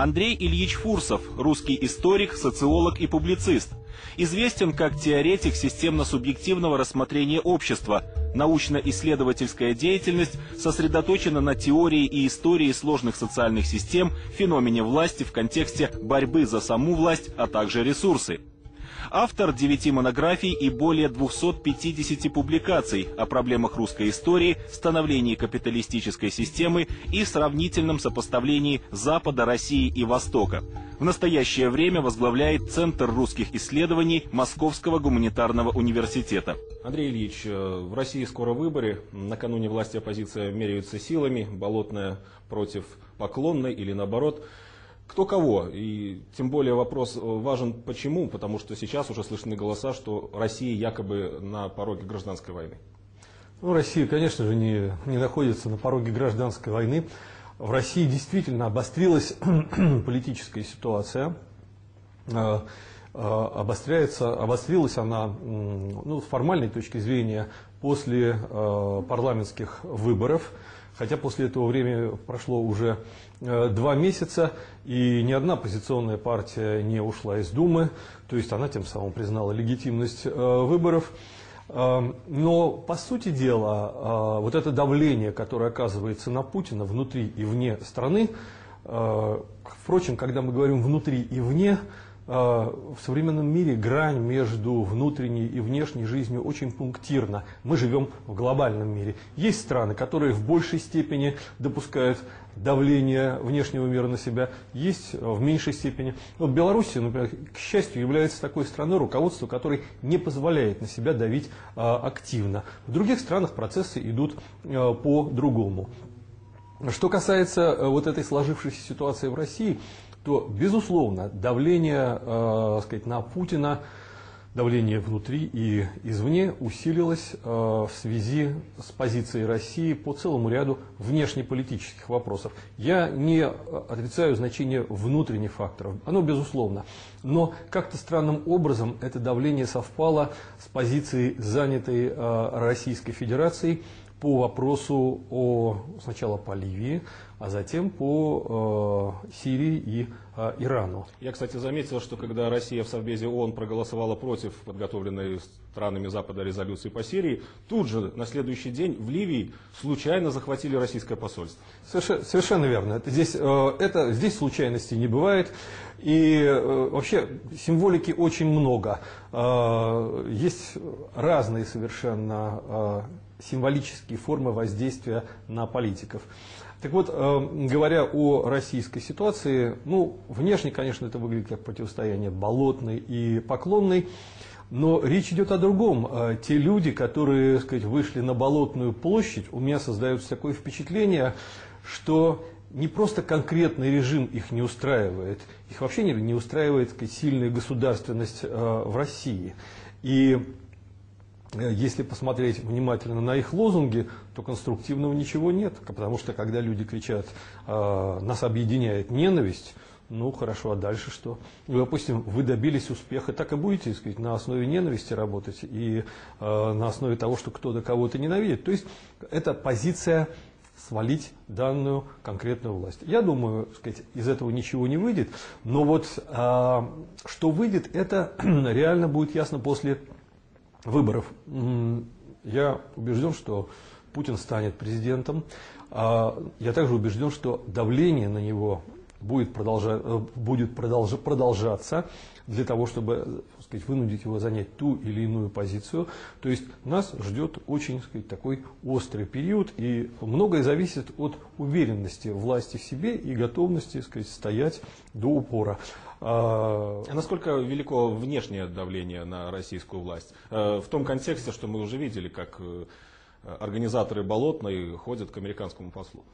Андрей Ильич Фурсов, русский историк, социолог и публицист. Известен как теоретик системно-субъективного рассмотрения общества. Научно-исследовательская деятельность сосредоточена на теории и истории сложных социальных систем, феномене власти в контексте борьбы за саму власть, а также ресурсы. Автор девяти монографий и более 250 публикаций о проблемах русской истории, становлении капиталистической системы и сравнительном сопоставлении Запада, России и Востока. В настоящее время возглавляет Центр русских исследований Московского гуманитарного университета. Андрей Ильич, э, в России скоро выборы. Накануне власти оппозиция меряются силами. Болотная против Поклонной или наоборот – кто кого. И тем более вопрос э, важен почему, потому что сейчас уже слышны голоса, что Россия якобы на пороге гражданской войны. Ну, Россия, конечно же, не, не находится на пороге гражданской войны. В России действительно обострилась политическая ситуация. Э, э, обостряется, обострилась она ну, с формальной точки зрения после парламентских выборов. Хотя после этого времени прошло уже э, два месяца, и ни одна оппозиционная партия не ушла из Думы, то есть она тем самым признала легитимность э, выборов. Э, но, по сути дела, вот это давление, которое оказывается на Путина внутри и вне страны, впрочем, когда мы говорим внутри и вне, Э, в современном мире грань между внутренней и внешней жизнью очень пунктирна. Мы живем в глобальном мире. Есть страны, которые в большей степени допускают давление внешнего мира на себя, есть в меньшей степени. Вот Белоруссия, например, к счастью, является такой страной, руководство которой не позволяет на себя давить а, активно. В других странах процессы идут а, по-другому. Что касается а, вот этой сложившейся ситуации в России, то, безусловно, давление э, сказать, на Путина, давление внутри и извне усилилось э, в связи с позицией России по целому ряду внешнеполитических вопросов. Я не отрицаю значение внутренних факторов, оно безусловно. Но как-то странным образом это давление совпало с позицией, занятой э, Российской Федерацией по вопросу о, сначала по Ливии, а затем по э, Сирии и э, Ирану. Я, кстати, заметил, что когда Россия в Совбезе ООН проголосовала против подготовленной странами Запада резолюции по Сирии, тут же на следующий день в Ливии случайно захватили российское посольство. Совершенно, совершенно верно. Это здесь, э, это, здесь случайностей не бывает. И э, вообще символики очень много. Э, есть разные совершенно э, символические формы воздействия на политиков. Так вот, говоря о российской ситуации, ну, внешне, конечно, это выглядит как противостояние болотной и поклонной, но речь идет о другом. Те люди, которые, так сказать, вышли на болотную площадь, у меня создается такое впечатление, что не просто конкретный режим их не устраивает, их вообще не, не устраивает сказать, сильная государственность э, в России. И Э, если посмотреть внимательно на их лозунги, то конструктивного ничего нет. Потому что когда люди кричат э, «нас объединяет ненависть», ну хорошо, а дальше что? Ну, допустим, вы добились успеха, так и будете сказать, на основе ненависти работать и э, на основе того, что кто-то кого-то ненавидит. То есть это позиция свалить данную конкретную власть. Я думаю, сказать, из этого ничего не выйдет, но вот э, что выйдет, это реально будет ясно после выборов. Я убежден, что Путин станет президентом. А я также убежден, что давление на него будет, продолжать, э, будет продолж, продолжаться для того, чтобы сказать, вынудить его занять ту или иную позицию. То есть нас ждет очень сказать, такой острый период, и многое зависит от уверенности власти в себе и готовности сказать, стоять до упора. А насколько велико внешнее давление на российскую власть? Э, в том контексте, что мы уже видели, как э, организаторы Болотной ходят к американскому послу.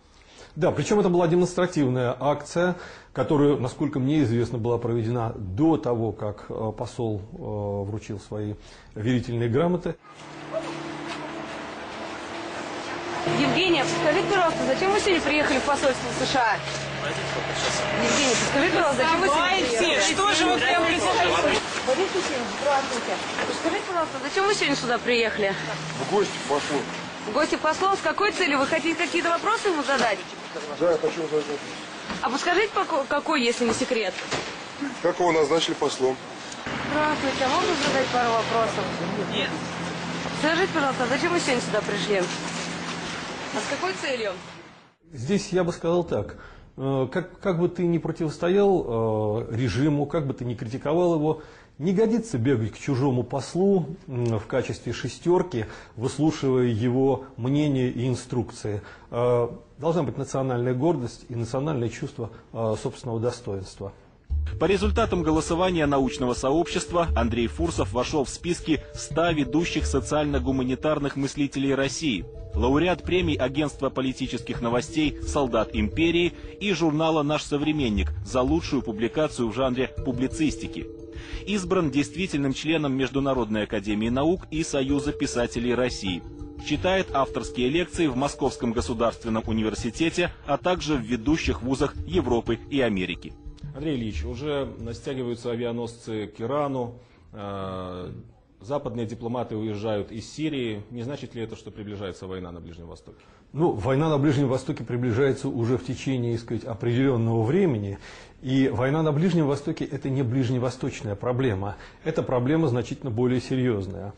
Да, причем это была демонстративная акция, которая, насколько мне известно, была проведена до того, как э, посол вручил свои верительные грамоты. Евгения, скажите, пожалуйста, зачем вы сегодня приехали в посольство США? Евгений, скажите, пожалуйста, зачем вы сегодня приехали? Что же вы Борис здравствуйте. Скажите, пожалуйста, зачем вы сегодня сюда приехали? В гости пошло. В гости послов? С какой целью? Вы хотите какие-то вопросы ему задать? Да, я хочу задать вопрос. А подскажите, какой, если не секрет? Как его назначили послом? Здравствуйте, а можно задать пару вопросов? Нет. Скажите, пожалуйста, а зачем вы сегодня сюда пришли? А с какой целью? Здесь я бы сказал так. Э, Как, как бы ты ни противостоял э, режиму, как бы ты ни критиковал его, не годится бегать к чужому послу в качестве шестерки, выслушивая его мнение и инструкции. Э, Должна быть национальная гордость и национальное чувство э, собственного достоинства. По результатам голосования научного сообщества Андрей Фурсов вошел в списки 100 ведущих социально-гуманитарных мыслителей России, лауреат премий Агентства политических новостей «Солдат империи» и журнала «Наш современник» за лучшую публикацию в жанре публицистики. Избран действительным членом Международной академии наук и Союза писателей России. Читает авторские лекции в Московском государственном университете, а также в ведущих вузах Европы и Америки. Андрей Ильич, уже стягиваются авианосцы к Ирану, э, западные дипломаты уезжают из Сирии. Не значит ли это, что приближается война на Ближнем Востоке? Ну, война на Ближнем Востоке приближается уже в течение, так сказать, определенного времени. И война на Ближнем Востоке – это не ближневосточная проблема. Это проблема значительно более серьезная.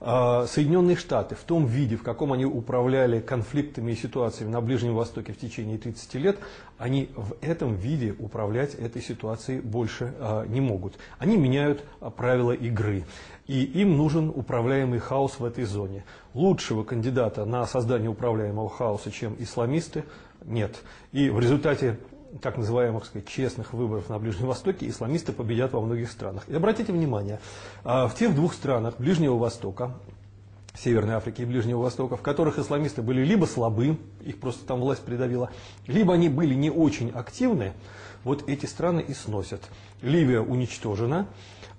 А, Соединенные Штаты в том виде, в каком они управляли конфликтами и ситуациями на Ближнем Востоке в течение 30 лет, они в этом виде управлять этой ситуацией больше а, не могут. Они меняют а, правила игры. И им нужен управляемый хаос в этой зоне. Лучшего кандидата на создание управляемого хаоса, чем исламисты, нет. И в результате так называемых сказать, честных выборов на Ближнем Востоке исламисты победят во многих странах. И обратите внимание, а, в тех двух странах Ближнего Востока, Северной Африки и Ближнего Востока, в которых исламисты были либо слабы, их просто там власть придавила, либо они были не очень активны, вот эти страны и сносят. Ливия уничтожена,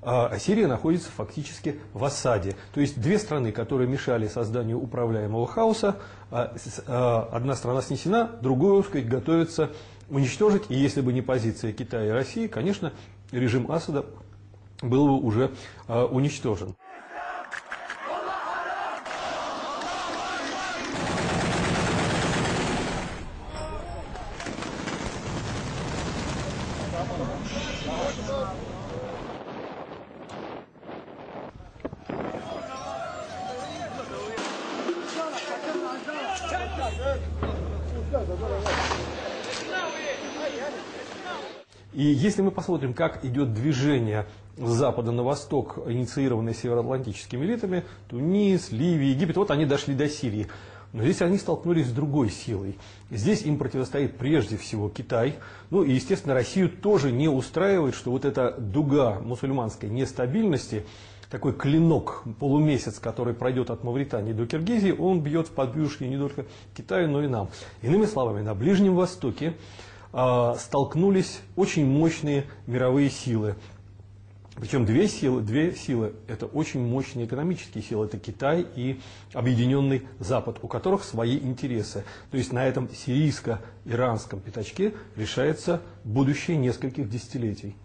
а Сирия находится фактически в осаде. То есть две страны, которые мешали созданию управляемого хаоса, а, а, одна страна снесена, другую, так сказать, готовится уничтожить. И если бы не позиция Китая и России, конечно, режим Асада был бы уже а, уничтожен. И если мы посмотрим, как идет движение с запада на восток, инициированное североатлантическими элитами, Тунис, Ливия, Египет, вот они дошли до Сирии. Но здесь они столкнулись с другой силой. Здесь им противостоит прежде всего Китай. Ну и, естественно, Россию тоже не устраивает, что вот эта дуга мусульманской нестабильности, такой клинок, полумесяц, который пройдет от Мавритании до Киргизии, он бьет в подбрюшье не только Китаю, но и нам. Иными словами, на Ближнем Востоке столкнулись очень мощные мировые силы. Причем две силы, две силы – это очень мощные экономические силы. Это Китай и Объединенный Запад, у которых свои интересы. То есть на этом сирийско-иранском пятачке решается будущее нескольких десятилетий.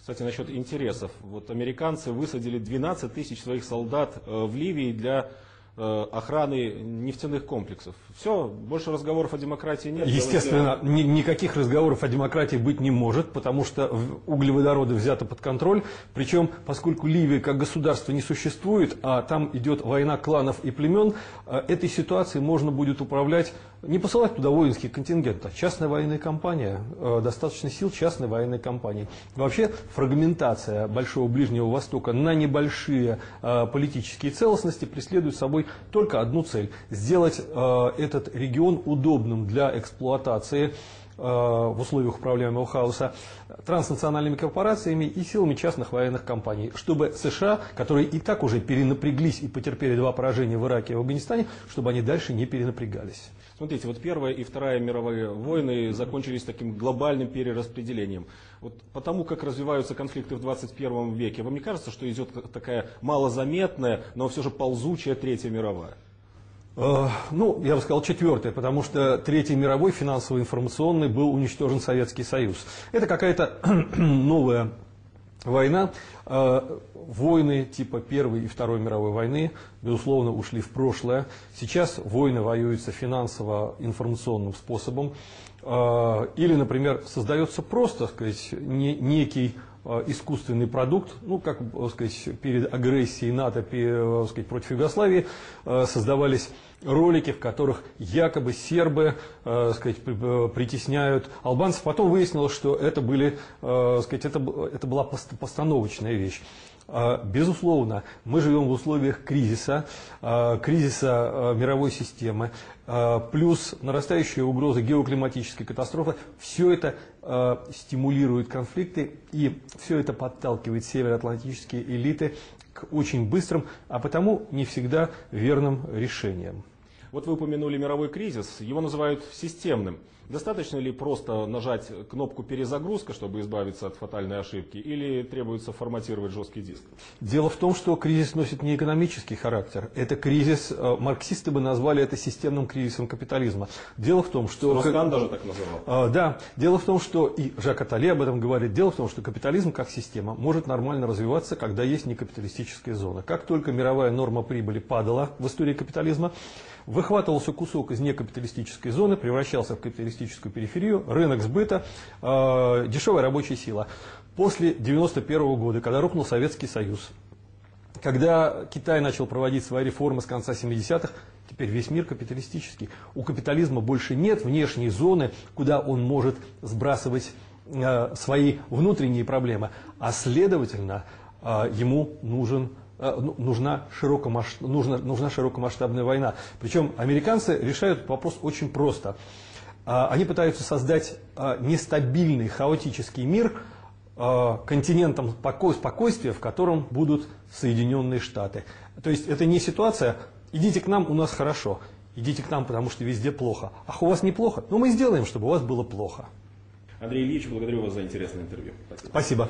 Кстати, насчет интересов. Вот американцы высадили 12 тысяч своих солдат э, в Ливии для охраны нефтяных комплексов. Все, больше разговоров о демократии нет. Естественно, ни- никаких разговоров о демократии быть не может, потому что углеводороды взяты под контроль. Причем, поскольку Ливия как государство не существует, а там идет война кланов и племен, э, этой ситуацией можно будет управлять, не посылать туда воинский контингент, а частная военная компания, э, достаточно сил частной военной компании. Вообще фрагментация Большого Ближнего Востока на небольшие э, политические целостности преследует собой только одну цель – сделать э, этот регион удобным для эксплуатации э, в условиях управляемого хаоса транснациональными корпорациями и силами частных военных компаний, чтобы США, которые и так уже перенапряглись и потерпели два поражения в Ираке и в Афганистане, чтобы они дальше не перенапрягались. Смотрите, вот Первая и Вторая мировые войны закончились таким глобальным перераспределением. Вот потому как развиваются конфликты в 21 веке, вам не кажется, что идет такая малозаметная, но все же ползучая Третья мировая? Ну, я бы сказал четвертое, потому что Третий мировой финансово-информационный был уничтожен Советский Союз. Это какая-то новая война. Э, войны типа Первой и Второй мировой войны, безусловно, ушли в прошлое. Сейчас войны воюются финансово-информационным способом. Э, или, например, создается просто, так сказать, не, некий искусственный продукт, ну, как сказать, перед агрессией НАТО сказать, против Югославии создавались ролики, в которых якобы сербы э, сказать, притесняют албанцев. Потом выяснилось, что это, были, э, сказать, это, это была постановочная вещь. А, безусловно, мы живем в условиях кризиса, а, кризиса а, мировой системы, плюс нарастающая угроза геоклиматической катастрофы. Все это стимулирует конфликты и все это подталкивает североатлантические элиты к очень быстрым, а потому не всегда верным решениям. Вот вы упомянули мировой кризис, его называют системным. Достаточно ли просто нажать кнопку перезагрузка, чтобы избавиться от фатальной ошибки, или требуется форматировать жесткий диск? Дело в том, что кризис носит не экономический характер. Это кризис, э, марксисты бы назвали это системным кризисом капитализма. Дело в том, что... Роскан даже так называл. Э, да. Дело в том, что, и Жак Атали об этом говорит, дело в том, что капитализм как система может нормально развиваться, когда есть некапиталистическая зона. Как только мировая норма прибыли падала в истории капитализма, выхватывался кусок из некапиталистической зоны, превращался в капиталистическую периферию, рынок сбыта, э, дешевая рабочая сила. После 1991 года, когда рухнул Советский Союз, когда Китай начал проводить свои реформы с конца 70-х, теперь весь мир капиталистический. У капитализма больше нет внешней зоны, куда он может сбрасывать э, свои внутренние проблемы, а следовательно, э, ему нужен нужна, широкомасш... нужна, нужна широкомасштабная война. Причем американцы решают этот вопрос очень просто. А, они пытаются создать а, нестабильный, хаотический мир, а, континентом спокойствия, в котором будут Соединенные Штаты. То есть это не ситуация «идите к нам, у нас хорошо», «идите к нам, потому что везде плохо». Ах, у вас неплохо? Ну, мы сделаем, чтобы у вас было плохо. Андрей Ильич, благодарю вас за интересное интервью. Спасибо. Спасибо.